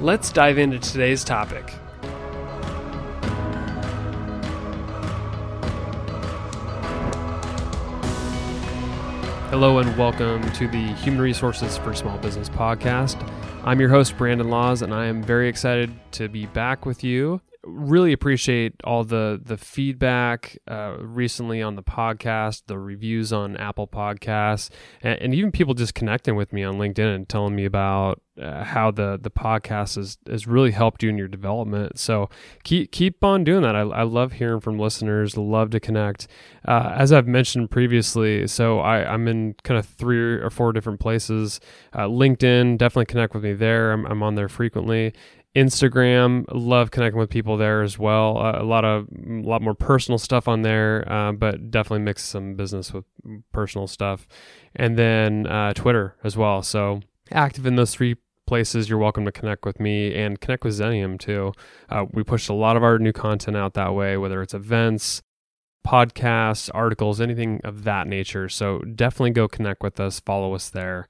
Let's dive into today's topic. Hello and welcome to the Human Resources for Small Business podcast. I'm your host, Brandon Laws, and I am very excited to be back with you really appreciate all the the feedback uh, recently on the podcast, the reviews on Apple Podcasts, and, and, even people just connecting with me on LinkedIn and telling me about uh, how the the podcast has has really helped you in your development. So keep keep on doing that. I, I love hearing from listeners. Love to connect. Uh, as I've mentioned previously, so I, I'm in kind of three or four different places. Uh, LinkedIn, definitely connect with me there. I'm, I'm on there frequently. Instagram, love connecting with people there as well. Uh, a lot of a lot more personal stuff on there, uh, but definitely mix some business with personal stuff. And then uh, Twitter as well. So active in those three places. You're welcome to connect with me and connect with Xenium too. Uh, we pushed a lot of our new content out that way, whether it's events, podcasts, articles, anything of that nature. So definitely go connect with us. Follow us there.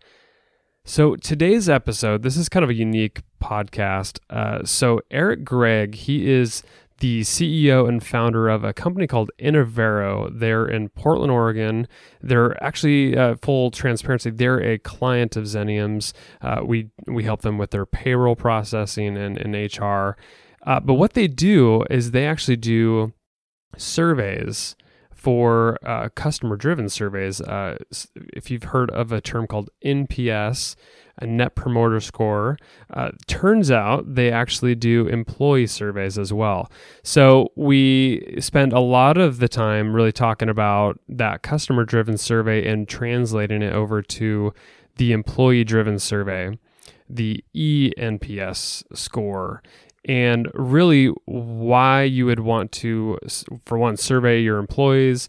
So today's episode, this is kind of a unique podcast. Uh, so Eric Gregg, he is the CEO and founder of a company called Inavero. They're in Portland, Oregon. They're actually uh, full transparency. They're a client of Xenium's. Uh, we we help them with their payroll processing and, and HR. Uh, but what they do is they actually do surveys for uh, customer driven surveys. Uh, if you've heard of a term called NPS, a net promoter score, uh, turns out they actually do employee surveys as well. So we spend a lot of the time really talking about that customer driven survey and translating it over to the employee driven survey, the eNPS score and really why you would want to, for one, survey your employees,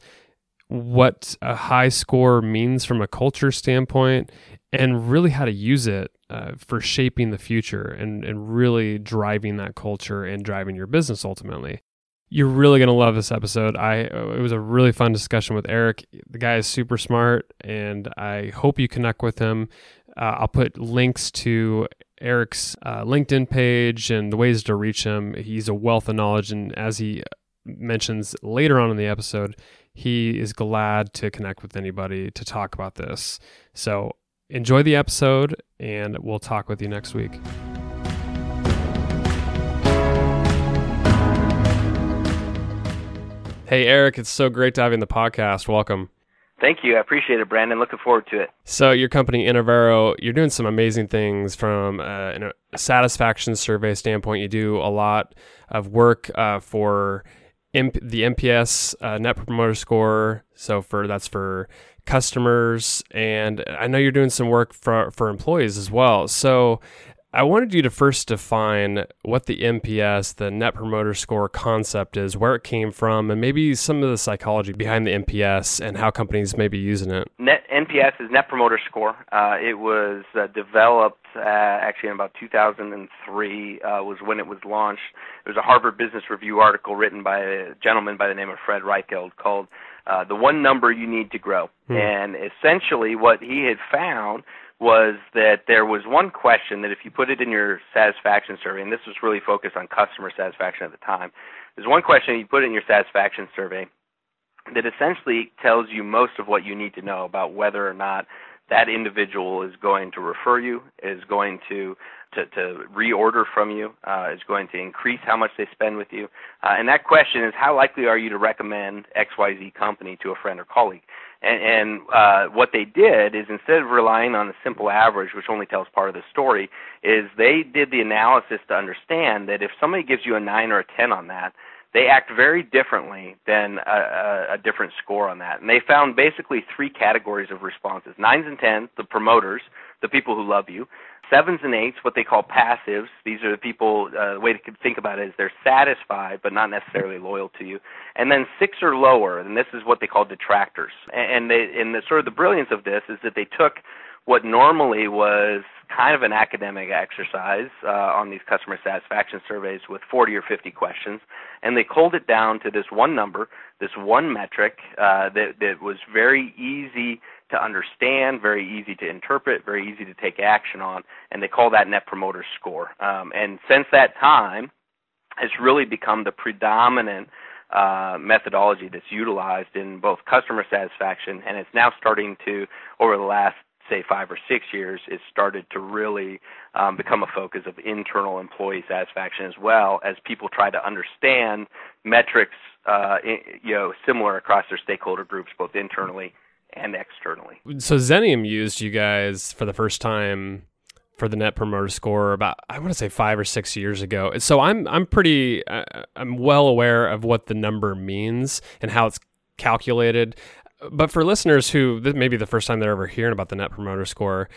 what a high score means from a culture standpoint, and really how to use it uh, for shaping the future and, and really driving that culture and driving your business ultimately. You're really going to love this episode. I it was a really fun discussion with Eric. The guy is super smart and I hope you connect with him. Uh, I'll put links to Eric's uh, LinkedIn page and the ways to reach him. He's a wealth of knowledge, and as he mentions later on in the episode, he is glad to connect with anybody to talk about this. So enjoy the episode, and we'll talk with you next week. Hey, Eric, it's so great to have you in the podcast. Welcome. Thank you. I appreciate it, Brandon. Looking forward to it. So, your company, Inavero, you're doing some amazing things from uh, a satisfaction survey standpoint. You do a lot of work uh, for the NPS uh, Net Promoter Score. So, for that's for customers, and I know you're doing some work for for employees as well. So, I wanted you to first define what the NPS, the Net Promoter Score concept is, where it came from, and maybe some of the psychology behind the NPS and how companies may be using it. Net NPS is Net Promoter Score. Uh, it was uh, developed uh, actually in about 2003 uh, was when it was launched. There was a Harvard Business Review article written by a gentleman by the name of Fred Reichheld called uh, "The One Number You Need to Grow," hmm. and essentially what he had found was that there was one question that if you put it in your satisfaction survey, and this was really focused on customer satisfaction at the time, there's one question you put in your satisfaction survey that essentially tells you most of what you need to know about whether or not that individual is going to refer you, is going to to, to reorder from you, uh, is going to increase how much they spend with you, uh, and that question is how likely are you to recommend XYZ company to a friend or colleague? And, and uh, what they did is instead of relying on a simple average, which only tells part of the story, is they did the analysis to understand that if somebody gives you a nine or a ten on that, they act very differently than a, a, a different score on that. And they found basically three categories of responses: nines and tens, the promoters, the people who love you; sevens and eights, what they call passives. These are the people. Uh, the way to think about it is they're satisfied but not necessarily loyal to you. And then six or lower, and this is what they call detractors. And they, and the sort of the brilliance of this is that they took what normally was kind of an academic exercise uh, on these customer satisfaction surveys with 40 or 50 questions, and they culled it down to this one number, this one metric uh, that, that was very easy to understand, very easy to interpret, very easy to take action on, and they call that Net Promoter Score. Um, and since that time, has really become the predominant uh, methodology that's utilized in both customer satisfaction, and it's now starting to, over the last say five or six years, it's started to really um, become a focus of internal employee satisfaction as well as people try to understand metrics, uh, you know, similar across their stakeholder groups, both internally and externally. So Xenium used you guys for the first time for the net promoter score about I want to say 5 or 6 years ago. So I'm I'm pretty uh, I'm well aware of what the number means and how it's calculated. But for listeners who this may be the first time they're ever hearing about the net promoter score,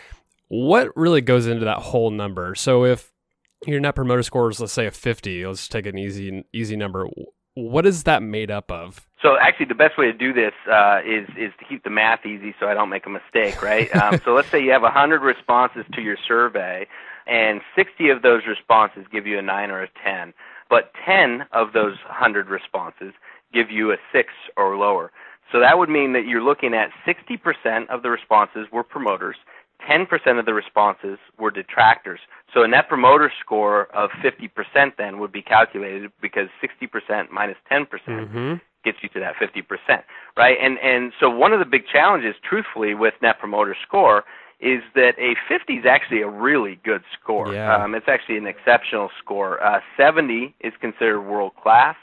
what really goes into that whole number? So if your net promoter score is let's say a 50, let's take an easy easy number. What is that made up of? So actually, the best way to do this uh, is is to keep the math easy, so I don't make a mistake, right? um, so let's say you have 100 responses to your survey, and 60 of those responses give you a nine or a 10, but 10 of those 100 responses give you a six or lower. So that would mean that you're looking at 60% of the responses were promoters, 10% of the responses were detractors. So a net promoter score of 50% then would be calculated because 60% minus 10% mm-hmm gets you to that 50%, right? And and so one of the big challenges, truthfully, with Net Promoter Score is that a 50 is actually a really good score. Yeah. Um, it's actually an exceptional score. Uh, 70 is considered world class,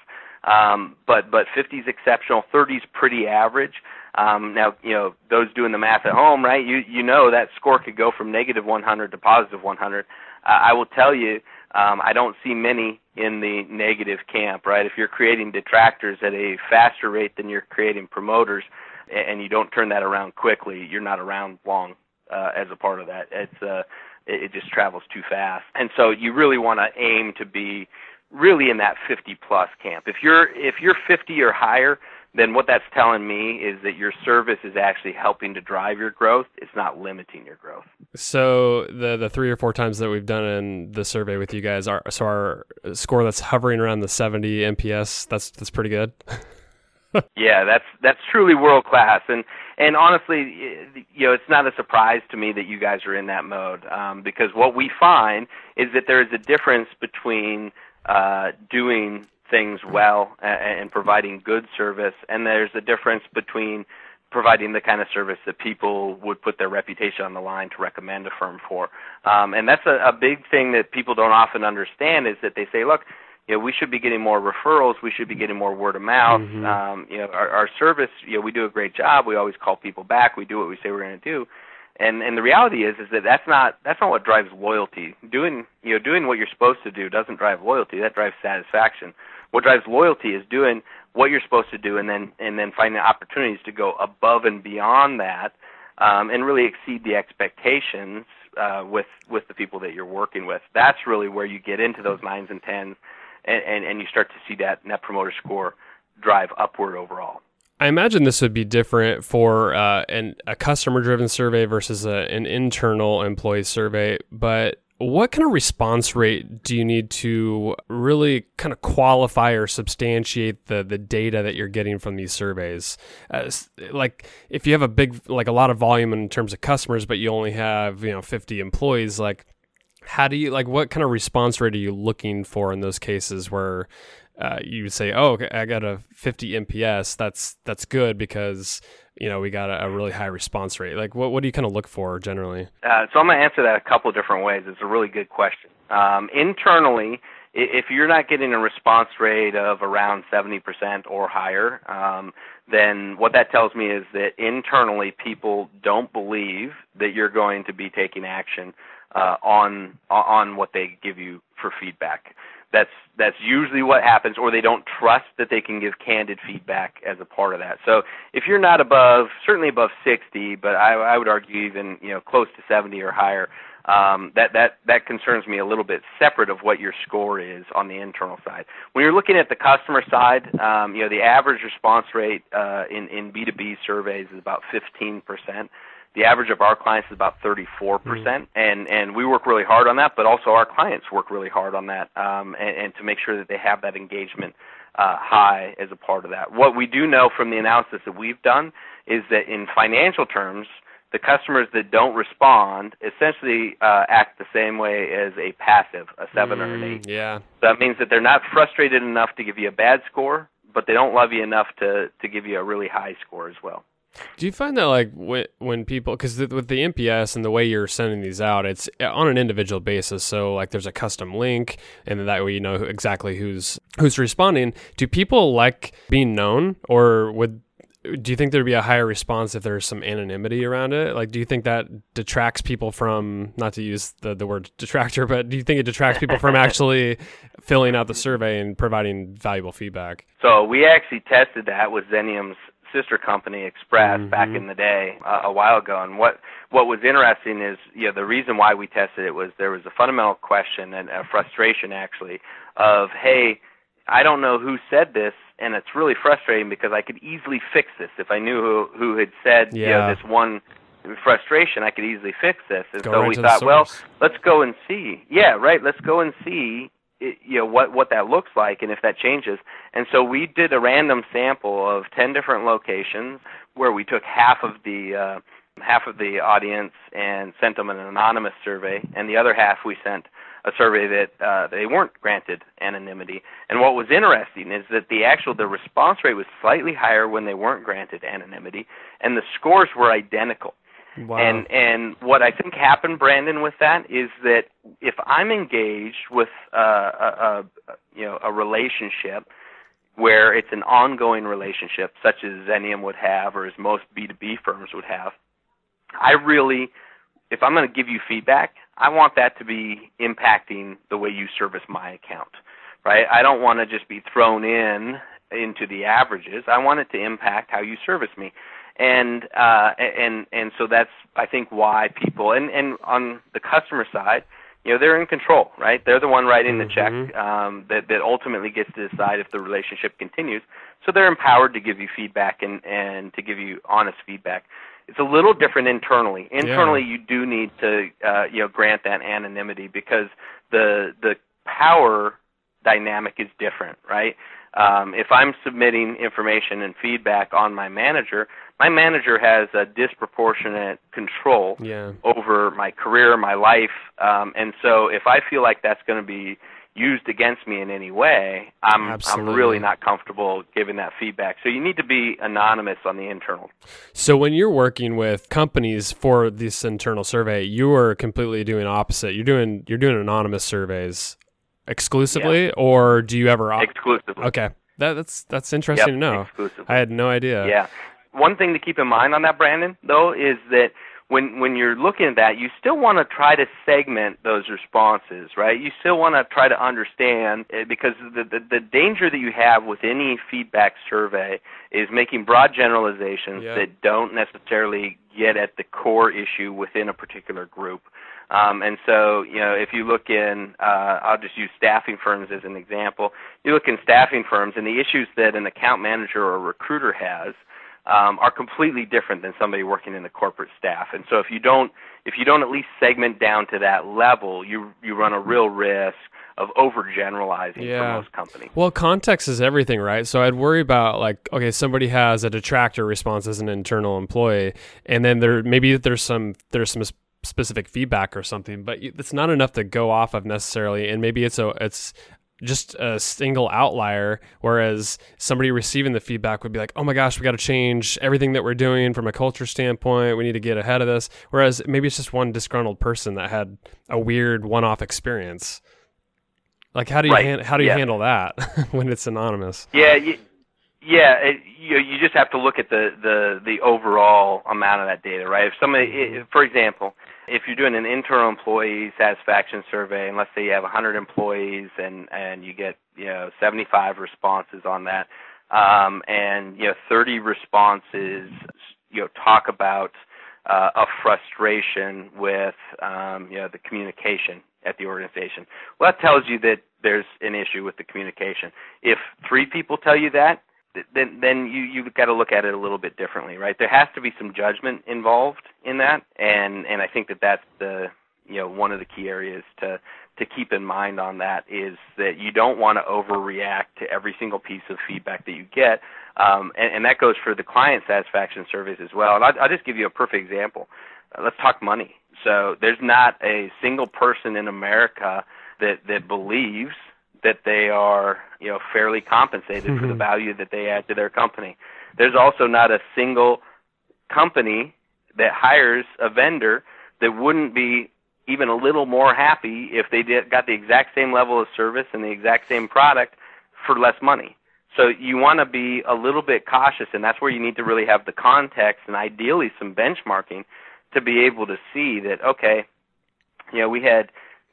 um, but but 50 is exceptional. 30 is pretty average. Um, now, you know, those doing the math at home, right? You you know that score could go from negative 100 to positive 100. Uh, I will tell you um, I don't see many in the negative camp, right? If you're creating detractors at a faster rate than you're creating promoters, and you don't turn that around quickly, you're not around long uh, as a part of that. It's uh, it, it just travels too fast, and so you really want to aim to be really in that 50 plus camp. If you're if you're 50 or higher, then what that's telling me is that your service is actually helping to drive your growth. It's not limiting your growth. So the the three or four times that we've done in the survey with you guys, are so our score that's hovering around the 70 NPS. That's that's pretty good. yeah, that's that's truly world class, and and honestly, you know, it's not a surprise to me that you guys are in that mode um, because what we find is that there is a difference between uh, doing things well and, and providing good service, and there's a difference between providing the kind of service that people would put their reputation on the line to recommend a firm for. Um, and that's a, a big thing that people don't often understand is that they say, look, you know, we should be getting more referrals. We should be getting more word of mouth. Mm-hmm. Um, you know, our, our service, you know, we do a great job. We always call people back. We do what we say we're going to do. And and the reality is is that that's not that's not what drives loyalty. Doing you know doing what you're supposed to do doesn't drive loyalty. That drives satisfaction. What drives loyalty is doing what you're supposed to do, and then and then finding opportunities to go above and beyond that, um, and really exceed the expectations uh, with with the people that you're working with. That's really where you get into those nines and tens, and, and, and you start to see that net promoter score drive upward overall. I imagine this would be different for uh, an, a customer driven survey versus a, an internal employee survey, but what kind of response rate do you need to really kind of qualify or substantiate the the data that you're getting from these surveys? Like if you have a big like a lot of volume in terms of customers, but you only have you know 50 employees, like how do you like what kind of response rate are you looking for in those cases where uh, you would say, "Oh, I got a 50 NPS. That's that's good because you know we got a, a really high response rate." Like, what what do you kind of look for generally? Uh, so I'm to answer that a couple of different ways. It's a really good question. Um, internally, if you're not getting a response rate of around 70% or higher, um, then what that tells me is that internally people don't believe that you're going to be taking action uh, on on what they give you for feedback. That's that's usually what happens or they don't trust that they can give candid feedback as a part of that so if you're not above certainly above 60 but i i would argue even you know close to 70 or higher um, that that that concerns me a little bit separate of what your score is on the internal side. When you're looking at the customer side, um, you know the average response rate uh, in in B2B surveys is about 15 percent. The average of our clients is about 34 percent, mm-hmm. and and we work really hard on that. But also our clients work really hard on that, um, and, and to make sure that they have that engagement uh, high as a part of that. What we do know from the analysis that we've done is that in financial terms, the customers that don't respond essentially uh, act the same way as a passive, a seven mm, or an mm, eight. Yeah. So that means that they're not frustrated enough to give you a bad score, but they don't love you enough to to give you a really high score as well. Do you find that like when when people because with the NPS and the way you're sending these out, it's eh, on an individual basis. So like there's a custom link, and that way you know exactly who's who's responding. Do people like being known, or would do you think there'd be a higher response if there's some anonymity around it? Like, do you think that detracts people from not to use the, the word detractor, but do you think it detracts people from actually filling out the survey and providing valuable feedback? So we actually tested that with Xenium's sister company Express mm-hmm. back in the day uh, a while ago, and what what was interesting is you know the reason why we tested it was there was a fundamental question and a frustration actually of hey I don't know who said this, and it's really frustrating because I could easily fix this if I knew who who had said yeah. you know this one frustration. I could easily fix this, and go so right we thought, well, let's go and see. Yeah, right. Let's go and see. You know what what that looks like, and if that changes. And so we did a random sample of ten different locations where we took half of the uh, half of the audience and sent them an anonymous survey, and the other half we sent a survey that uh, they weren't granted anonymity. And what was interesting is that the actual the response rate was slightly higher when they weren't granted anonymity, and the scores were identical. Wow. And and what I think happened, Brandon, with that is that if I'm engaged with uh, a, a you know a relationship where it's an ongoing relationship, such as Xenium would have, or as most B2B firms would have, I really, if I'm going to give you feedback, I want that to be impacting the way you service my account, right? I don't want to just be thrown in into the averages. I want it to impact how you service me. And uh, and and so that's I think why people and and on the customer side, you know they're in control, right? They're the one writing the mm-hmm. check um, that that ultimately gets to decide if the relationship continues. So they're empowered to give you feedback and and to give you honest feedback. It's a little different internally. Internally, yeah. you do need to uh, you know grant that anonymity because the the power dynamic is different, right? Um, if I'm submitting information and feedback on my manager, my manager has a disproportionate control yeah. over my career, my life, um, and so if I feel like that's going to be used against me in any way, I'm Absolutely. I'm really not comfortable giving that feedback. So you need to be anonymous on the internal. So when you're working with companies for this internal survey, you are completely doing opposite. You're doing you're doing anonymous surveys exclusively, yeah. or do you ever op- exclusively? Okay, that, that's that's interesting yep, to know. Exclusively. I had no idea. Yeah. One thing to keep in mind on that, Brandon, though, is that when when you're looking at that, you still want to try to segment those responses, right? You still want to try to understand eh, because the, the the danger that you have with any feedback survey is making broad generalizations yeah. that don't necessarily get at the core issue within a particular group. Um, and so, you know, if you look in, uh, I'll just use staffing firms as an example. You look in staffing firms, and the issues that an account manager or recruiter has um, are completely different than somebody working in the corporate staff. And so if you don't if you don't at least segment down to that level, you you run a real risk of overgeneralizing yeah. for most companies. Well, context is everything, right? So I'd worry about like, okay, somebody has a detractor response as an internal employee, and then there maybe there's some there's some specific feedback or something, but it's not enough to go off of necessarily, and maybe it's a it's just a single outlier whereas somebody receiving the feedback would be like oh my gosh we got to change everything that we're doing from a culture standpoint we need to get ahead of this whereas maybe it's just one disgruntled person that had a weird one-off experience like how do you right. han- how do you yeah. handle that when it's anonymous yeah you, yeah it, you you just have to look at the the the overall amount of that data right if somebody for example if you're doing an internal employee satisfaction survey, and let's say you have 100 employees and and you get you know 75 responses on that, um, and you know 30 responses you know talk about uh, a frustration with um, you know the communication at the organization. Well, that tells you that there's an issue with the communication. If three people tell you that, then then you you've got to look at it a little bit differently, right? There has to be some judgment involved in that, and and I think that that's the you know one of the key areas to to keep in mind on that is that you don't want to overreact to every single piece of feedback that you get, um, and, and that goes for the client satisfaction surveys as well. And I'll, I'll just give you a perfect example. Uh, let's talk money. So there's not a single person in America that that believes that they are you know fairly compensated mm-hmm. for the mm-hmm. value that they add to their company. There's also not a single company that hires a vendor that wouldn't be even a little more happy if they did, got the exact same level of service and the exact same product for less money. So you want to be a little bit cautious, and that's where you need to really have the context and ideally some benchmarking to be able to see that okay, you know, we had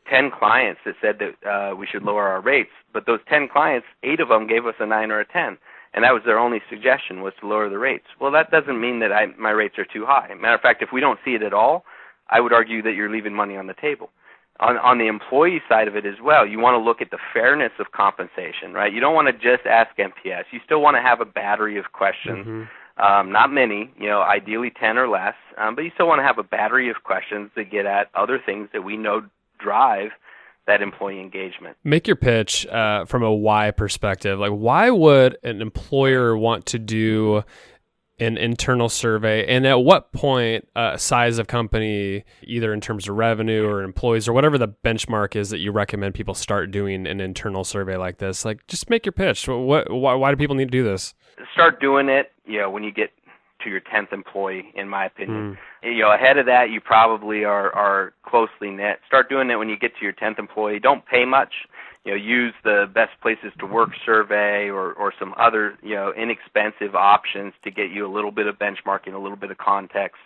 10 clients that said that uh, we should lower our rates, but those 10 clients, eight of them gave us a 9 or a 10, and that was their only suggestion was to lower the rates. Well, that doesn't mean that I, my rates are too high. Matter of fact, if we don't see it at all, I would argue that you're leaving money on the table. On, on the employee side of it as well, you want to look at the fairness of compensation, right? You don't want to just ask NPS. You still want to have a battery of questions. Mm-hmm. Um, not many, you know, ideally 10 or less, um, but you still want to have a battery of questions that get at other things that we know drive that employee engagement. Make your pitch uh, from a why perspective. Like, why would an employer want to do an internal survey and at what point uh, size of company either in terms of revenue or employees or whatever the benchmark is that you recommend people start doing an internal survey like this like just make your pitch what why, why do people need to do this start doing it you know when you get to your 10th employee in my opinion. Mm. you know ahead of that you probably are are closely knit. Start doing it when you get to your 10th employee. Don't pay much. You know use the best places to work survey or or some other you know inexpensive options to get you a little bit of benchmarking a little bit of context.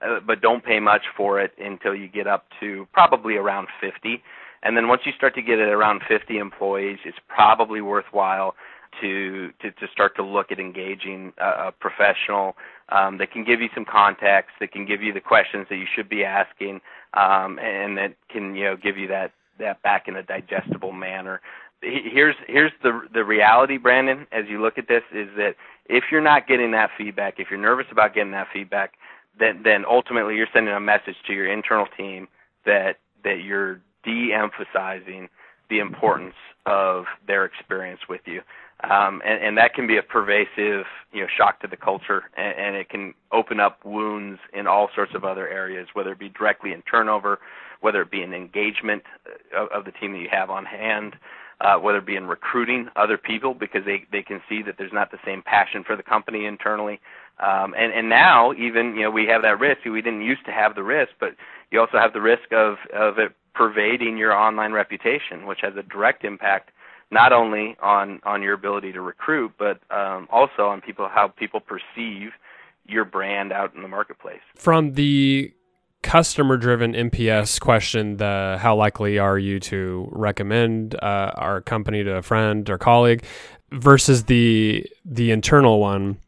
Uh, but don't pay much for it until you get up to probably around 50 and then once you start to get it around 50 employees it's probably worthwhile to to, to start to look at engaging a, a professional um, that can give you some context, that can give you the questions that you should be asking, um, and that can you know give you that that back in a digestible manner. Here's here's the the reality, Brandon. As you look at this, is that if you're not getting that feedback, if you're nervous about getting that feedback, then then ultimately you're sending a message to your internal team that that you're de-emphasizing the importance of their experience with you um, and, and that can be a pervasive, you know, shock to the culture, and, and it can open up wounds in all sorts of other areas, whether it be directly in turnover, whether it be in engagement of, of the team that you have on hand, uh, whether it be in recruiting other people because they they can see that there's not the same passion for the company internally, um, and and now even you know we have that risk. We didn't used to have the risk, but you also have the risk of of it pervading your online reputation, which has a direct impact not only on on your ability to recruit, but um, also on people how people perceive your brand out in the marketplace. From the customer driven NPS question, the how likely are you to recommend uh, our company to a friend or colleague, versus the the internal one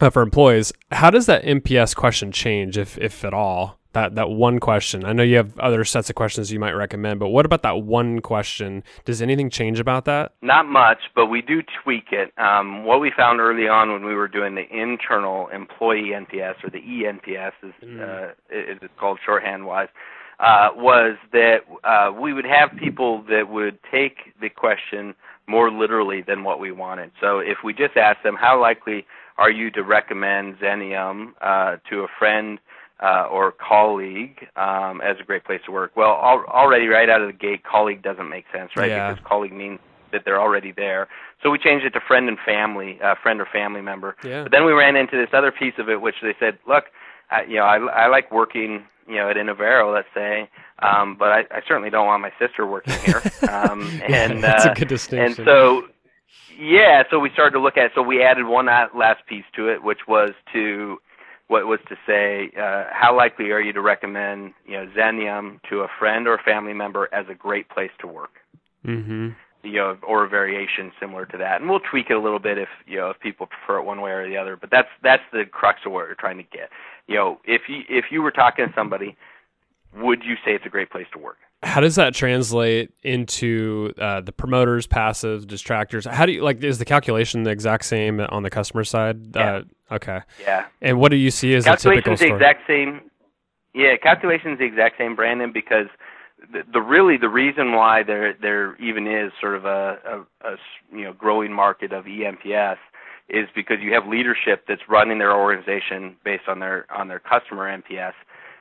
uh, for employees, how does that NPS question change, if if at all? That that one question. I know you have other sets of questions you might recommend, but what about that one question? Does anything change about that? Not much, but we do tweak it. Um, what we found early on when we were doing the internal employee NPS or the eNPS, is, mm. uh, is it's called shorthand wise, uh, was that uh, we would have people that would take the question more literally than what we wanted. So if we just asked them, how likely are you to recommend Xenium uh, to a friend? Uh, or colleague um, as a great place to work. Well, al- already right out of the gate, colleague doesn't make sense, right? Yeah. Because colleague means that they're already there. So we changed it to friend and family, uh, friend or family member. Yeah. But then we ran into this other piece of it, which they said, look, I, you know, I, I like working, you know, at Inavero, let's say, um, but I, I certainly don't want my sister working here. Um, and yeah, that's uh, a good distinction. And so, yeah, so we started to look at. So we added one last piece to it, which was to what was to say, uh, how likely are you to recommend you know Xenium to a friend or family member as a great place to work? Mm-hmm. You know, or a variation similar to that, and we'll tweak it a little bit if you know if people prefer it one way or the other. But that's that's the crux of what we're trying to get. You know, if you if you were talking to somebody, would you say it's a great place to work? How does that translate into uh, the promoters, passive, distractors? How do you like? Is the calculation the exact same on the customer side? Yeah. Uh, okay. Yeah. And what do you see as a typical Calculation's the exact same. Yeah, calculation's the exact same, Brandon, because the, the really the reason why there there even is sort of a you know growing market of eNPS is because you have leadership that's running their organization based on their on their customer NPS,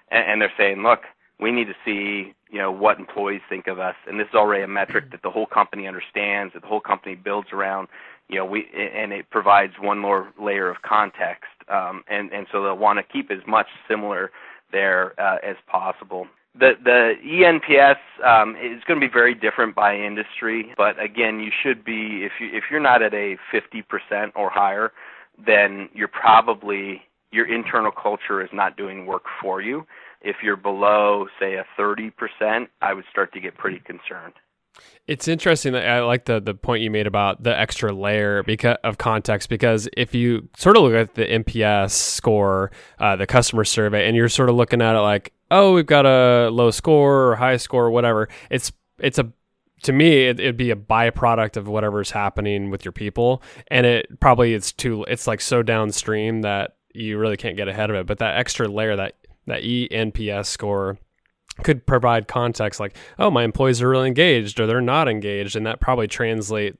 and, and they're saying, look, we need to see you know what employees think of us, and this is already a metric that the whole company understands, that the whole company builds around. You know, we and it provides one more layer of context, um, and and so they'll want to keep as much similar there uh, as possible. The the ENPS um, is going to be very different by industry, but again, you should be if you if you're not at a 50% or higher, then you're probably your internal culture is not doing work for you. If you're below, say, a 30%, I would start to get pretty concerned. It's interesting that I like the the point you made about the extra layer because of context. Because if you sort of look at the NPS score, uh, the customer survey, and you're sort of looking at it like, oh, we've got a low score or high score, or whatever. It's it's a to me it, it'd be a byproduct of whatever's happening with your people, and it probably it's too it's like so downstream that you really can't get ahead of it. But that extra layer, that that E ENPS score could provide context like oh my employees are really engaged or they're not engaged and that probably translates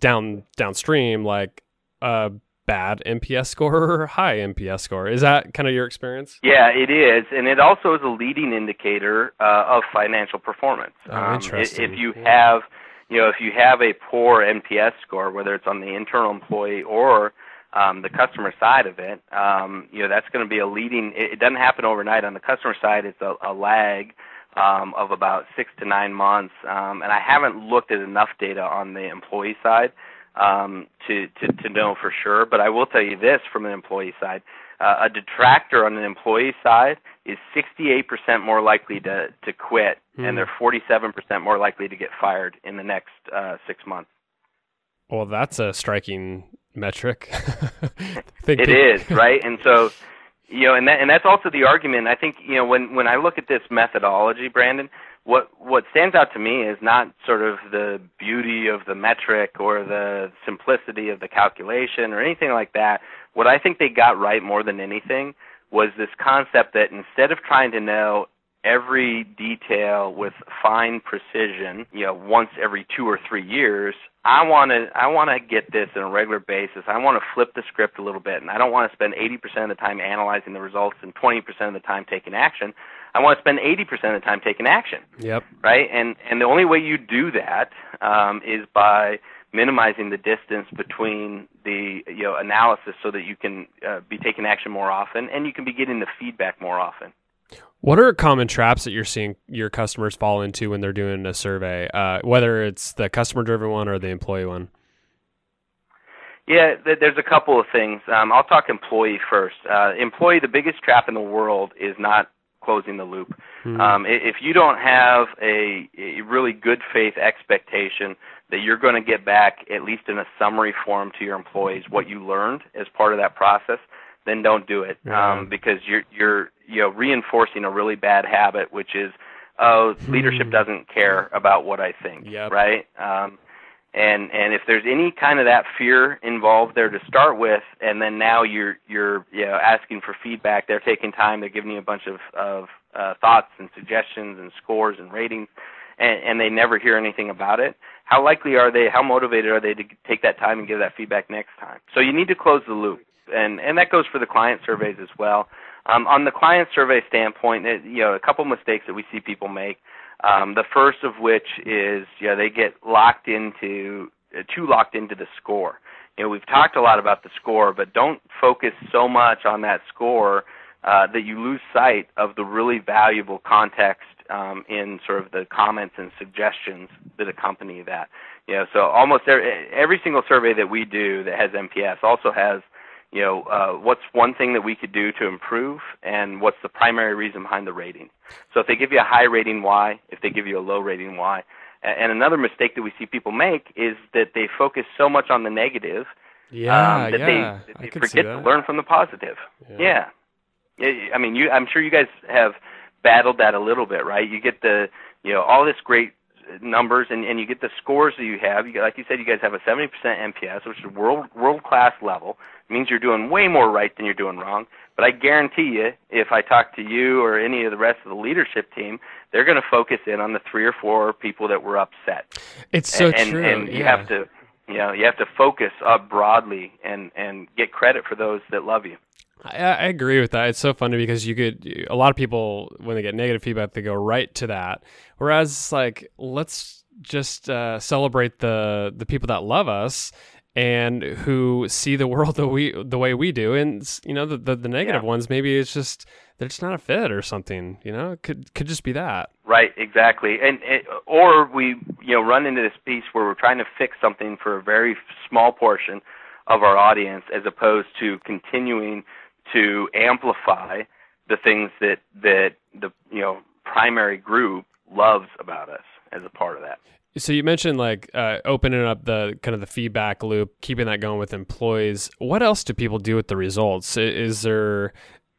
down downstream like a bad NPS score or high NPS score is that kind of your experience Yeah, it is, and it also is a leading indicator uh, of financial performance. Oh, Um, interesting. If you Yeah. have, you know, if you have a poor NPS score, whether it's on the internal employee or um, the customer side of it, um, you know, that's going to be a leading. It, it doesn't happen overnight on the customer side. It's a, a lag um, of about six to nine months, um, and I haven't looked at enough data on the employee side um, to, to to know for sure. But I will tell you this from an employee side: uh, a detractor on an employee side is 68% more likely to to quit, Hmm. and they're 47% more likely to get fired in the next uh, six months. well that's a striking metric It right, and so you know, and that and that's also the argument. I think you know when when I look at this methodology, Brandon, what what stands out to me is not sort of the beauty of the metric or the simplicity of the calculation or anything like that. What I think they got right more than anything was this concept that instead of trying to know every detail with fine precision, you know, once every two or three years, I want to I want to get this on a regular basis. I want to flip the script a little bit, and I don't want to spend 80% of the time analyzing the results and 20% of the time taking action. I want to spend 80% of the time taking action, yep right? And and the only way you do that um, is by minimizing the distance between the you know analysis, so that you can uh, be taking action more often, and you can be getting the feedback more often. What are common traps that you're seeing your customers fall into when they're doing a survey, uh, whether it's the customer driven one or the employee one? Yeah, there's a couple of things. Um, I'll talk employee first. Uh, employee, the biggest trap in the world is not closing the loop. Hmm. Um, if you don't have a, a really good faith expectation that you're going to get back, at least in a summary form, to your employees what you learned as part of that process, then don't do it Yeah. um, because you're you're you know reinforcing a really bad habit, which is oh leadership Hmm. doesn't care about what I think, Yep. right? Um, and and if there's any kind of that fear involved there to start with, and then now you're you're you know asking for feedback, they're taking time, they're giving you a bunch of of uh, thoughts and suggestions and scores and ratings, and, and they never hear anything about it. How likely are they? How motivated are they to take that time and give that feedback next time? So you need to close the loop, and and that goes for the client surveys as well. Um, on the client survey standpoint, it, you know, a couple mistakes that we see people make. Um, the first of which is, you know, they get locked into uh, too locked into the score. You know, we've talked a lot about the score, but don't focus so much on that score uh, that you lose sight of the really valuable context um, in sort of the comments and suggestions that accompany that. You know, so almost every, every single survey that we do that has NPS also has you know, uh, what's one thing that we could do to improve, and what's the primary reason behind the rating. So if they give you a high rating, why? If they give you a low rating, why? And another mistake that we see people make is that they focus so much on the negative yeah, um, that yeah. they, that I they could forget see to learn from the positive. Yeah. Yeah. I mean, you. I'm sure you guys have battled that a little bit, right? You get the, you know, all this great numbers, and and you get the scores that you have. You like you said, you guys have a 70% NPS, which is world world class level. It means you're doing way more right than you're doing wrong. But I guarantee you, if I talk to you or any of the rest of the leadership team, they're going to focus in on the three or four people that were upset. It's so and, true. And you yeah. have to, you know, you have to focus up broadly and and get credit for those that love you. I, I agree with that. It's so funny because you could a lot of people when they get negative feedback they go right to that. Whereas like let's just uh, celebrate the the people that love us and who see the world the we the way we do. And you know the the, the negative Yeah. ones maybe it's just they're just not a fit or something. You know, it could could just be that. Right, exactly. And, and or we, you know, run into this piece where we're trying to fix something for a very small portion of our audience as opposed to continuing to amplify the things that that the, you know, primary group loves about us as a part of that. So you mentioned like uh, opening up the kind of the feedback loop, keeping that going with employees. What else do people do with the results? Is there,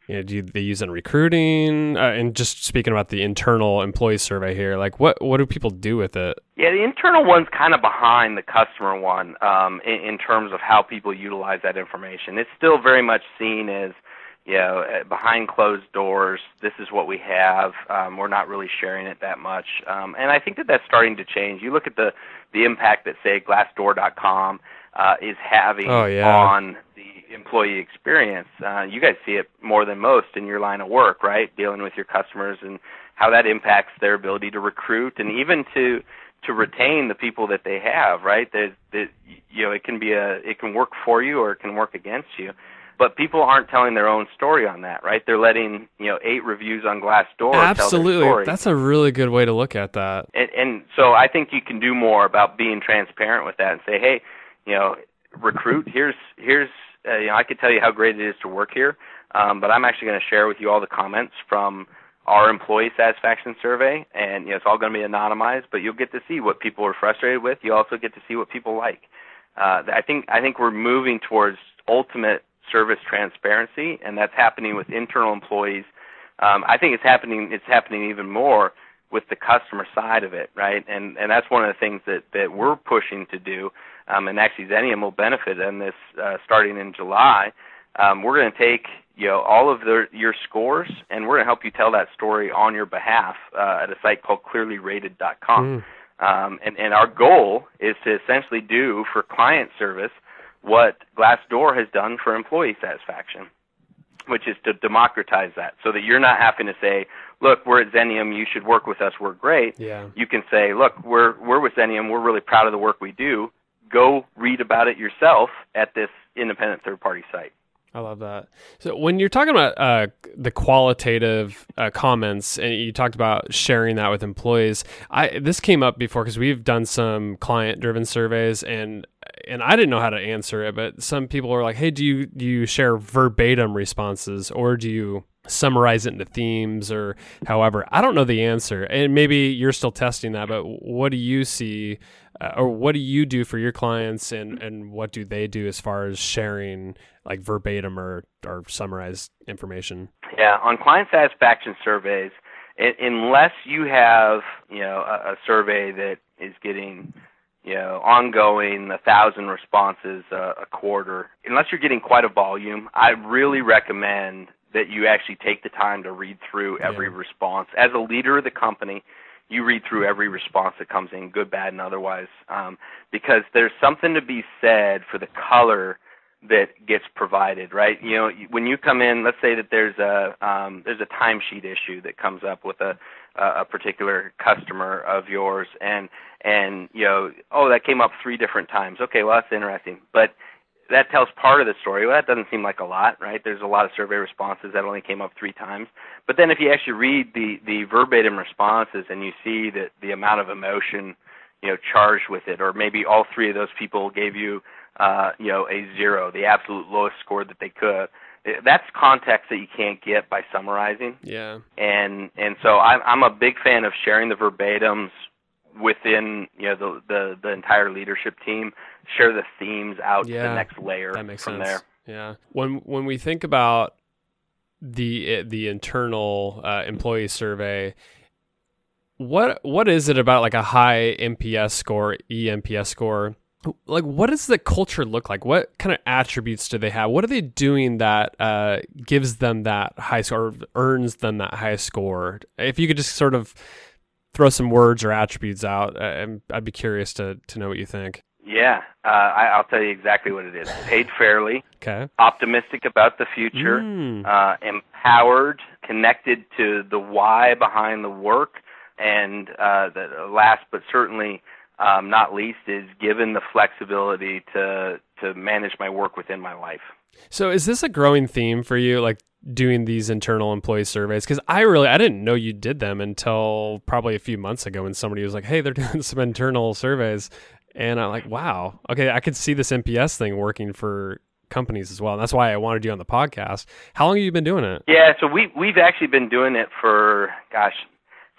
you know, do they use in recruiting? Uh, and just speaking about the internal employee survey here, like what what do people do with it? Yeah, the internal one's kind of behind the customer one um, in, in terms of how people utilize that information. It's still very much seen as, you know, uh, behind closed doors. This is what we have. Um, we're not really sharing it that much, um, and I think that that's starting to change. You look at the the impact that say Glassdoor.com uh, is having Oh, yeah. on the employee experience. Uh, you guys see it more than most in your line of work, right? Dealing with your customers and how that impacts their ability to recruit and even to to retain the people that they have, right? That that you know, it can be a it can work for you or it can work against you. But people aren't telling their own story on that, right? They're letting, you know, eight reviews on Glassdoor Absolutely, that's a really good way to look at that. and, and so I think you can do more about being transparent with that and say, hey, you know, recruit. Here's here's uh, you know I could tell you how great it is to work here, um, but I'm actually going to share with you all the comments from our employee satisfaction survey, and you know it's all going to be anonymized, but you'll get to see what people are frustrated with. You also get to see what people like. Uh, I think I think we're moving towards ultimate service transparency, and that's happening with internal employees. Um, I think it's happening. It's happening even more with the customer side of it, right? And and that's one of the things that that we're pushing to do. Um, and actually, Xenium will benefit in this uh, starting in July. Um, we're going to take you know all of their, your scores, and we're going to help you tell that story on your behalf uh, at a site called ClearlyRated.com. Mm. Um, and, and our goal is to essentially do for client service what Glassdoor has done for employee satisfaction, which is to democratize that so that you're not having to say, look, we're at Xenium, you should work with us, we're great. Yeah. You can say, look, we're, we're with Xenium, we're really proud of the work we do. Go read about it yourself at this independent third party site. I love that. So when you're talking about uh, the qualitative uh, comments, and you talked about sharing that with employees, I this came up before because we've done some client-driven surveys, and and I didn't know how to answer it, but some people were like, "Hey, do you do you share verbatim responses, or do you summarize it into themes, or however?" I don't know the answer, and maybe you're still testing that, but what do you see? Uh, or what do you do for your clients and, and what do they do as far as sharing like verbatim or, or summarized information? Yeah, on client satisfaction surveys, i unless you have you know a, a survey that is getting you know ongoing a thousand responses a, a quarter, unless you're getting quite a volume, I really recommend that you actually take the time to read through every Yeah. response. As a leader of the company, you read through every response that comes in, good, bad, and otherwise, um, because there's something to be said for the color that gets provided, right? You know, when you come in, let's say that there's a um, there's a timesheet issue that comes up with a a particular customer of yours, and and you know, oh, that came up three different times. Okay, well that's interesting, but that tells part of the story. Well, that doesn't seem like a lot, right? There's a lot of survey responses that only came up three times. But then if you actually read the the verbatim responses and you see that the amount of emotion, you know, charged with it, or maybe all three of those people gave you uh, you know, a zero, the absolute lowest score that they could. That's context that you can't get by summarizing. Yeah. And and so I'm I'm a big fan of sharing the verbatims within you know the the, the entire leadership team. Share the themes out Yeah, to the next layer That makes from sense. there. Yeah. When when we think about the the internal uh, employee survey, what what is it about like a high NPS score, eNPS score? Like, what does the culture look like? What kind of attributes do they have? What are they doing that uh, gives them that high score, earns them that high score? If you could just sort of throw some words or attributes out, uh, I'd be curious to to know what you think. Yeah, uh, I, I'll tell you exactly what it is. Paid fairly, Okay. optimistic about the future, Mm. uh, empowered, connected to the why behind the work, and uh, the last but certainly um, not least is given the flexibility to to manage my work within my life. So is this a growing theme for you, like doing these internal employee surveys? Because I really I didn't know you did them until probably a few months ago when somebody was like, "Hey, they're doing some internal surveys," and I'm like, "Wow, okay, I could see this NPS thing working for companies as well." And that's why I wanted you on the podcast. How long have you been doing it? Yeah, so we we've actually been doing it for gosh,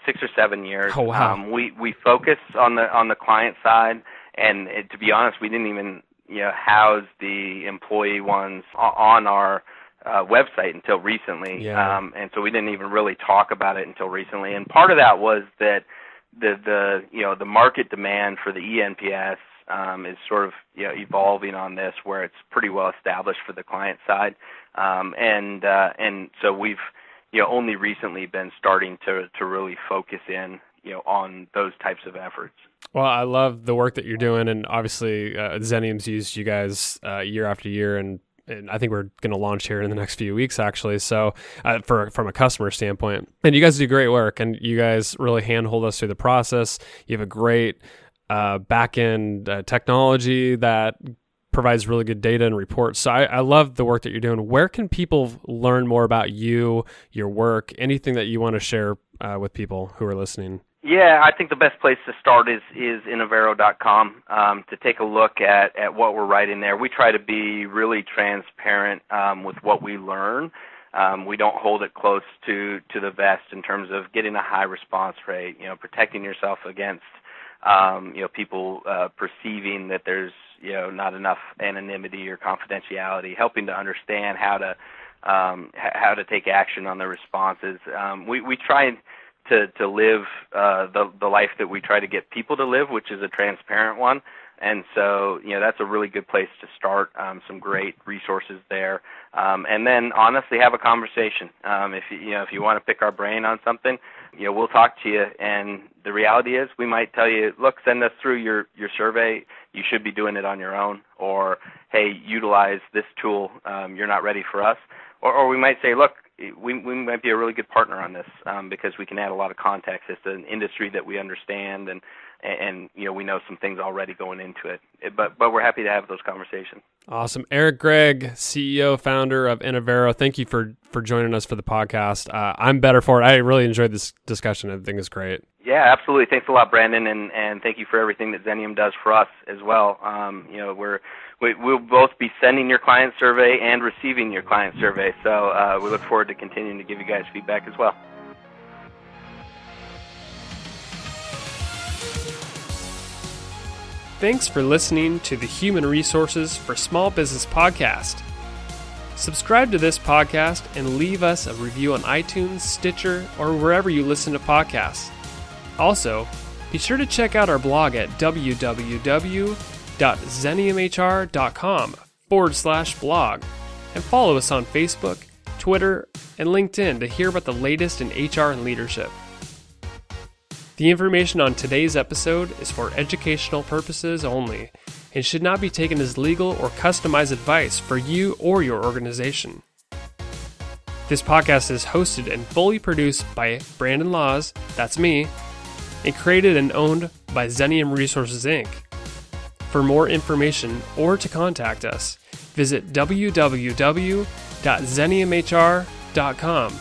six or seven years. Oh, wow. Um, we we focus on the on the client side, and it, to be honest, we didn't even you know house the employee ones on our uh, website until recently. Yeah. Um, and so we didn't even really talk about it until recently. And part of that was that the the you know the market demand for the eNPS um, is sort of you know evolving on this where it's pretty well established for the client side, um, and uh, and so we've you know only recently been starting to to really focus in you know on those types of efforts. Well, I love the work that you're doing, and obviously, uh, Xenium's used you guys uh, year after year, and and I think we're going to launch here in the next few weeks, actually. So, uh, for from a customer standpoint, and you guys do great work, and you guys really handhold us through the process. You have a great uh, back end uh, technology that provides really good data and reports. So I, I love the work that you're doing. Where can people learn more about you, your work, anything that you want to share uh, with people who are listening? Yeah, I think the best place to start is is inavero.com um, to take a look at at what we're writing there. We try to be really transparent um, with what we learn. Um, we don't hold it close to to the vest in terms of getting a high response rate. You know, protecting yourself against um, you know people uh, perceiving that there's you know not enough anonymity or confidentiality. Helping to understand how to um, h- how to take action on the responses. Um, we we try and to to live uh, the the life that we try to get people to live, which is a transparent one. And so, you know, that's a really good place to start. Um, some great resources there, um, and then honestly, have a conversation. Um, if you, know, if you want to pick our brain on something, you know, we'll talk to you. And the reality is, we might tell you, look, send us through your your survey. You should be doing it on your own, or hey, utilize this tool. Um, you're not ready for us, or, or we might say, look, we we might be a really good partner on this um, because we can add a lot of context. It's an industry that we understand, and and you know we know some things already going into it. But but we're happy to have those conversations. Awesome. Eric Gregg, CEO, founder of Inavero. Thank you for for joining us for the podcast. Uh, I'm better for it. I really enjoyed this discussion. I think it's great. Yeah, absolutely. Thanks a lot, Brandon, and and thank you for everything that Xenium does for us as well. Um, you know, we're we, we'll both be sending your client survey and receiving your client survey. So uh, we look forward to continuing to give you guys feedback as well. Thanks for listening to the Human Resources for Small Business podcast. Subscribe to this podcast and leave us a review on iTunes, Stitcher, or wherever you listen to podcasts. Also, be sure to check out our blog at www.xeniumhr.com forward slash blog and follow us on Facebook, Twitter, and LinkedIn to hear about the latest in HR and leadership. The information on today's episode is for educational purposes only and should not be taken as legal or customized advice for you or your organization. This podcast is hosted and fully produced by Brandon Laws, that's me, and created and owned by Xenium Resources Inc. For more information or to contact us, visit www.xeniumhr.com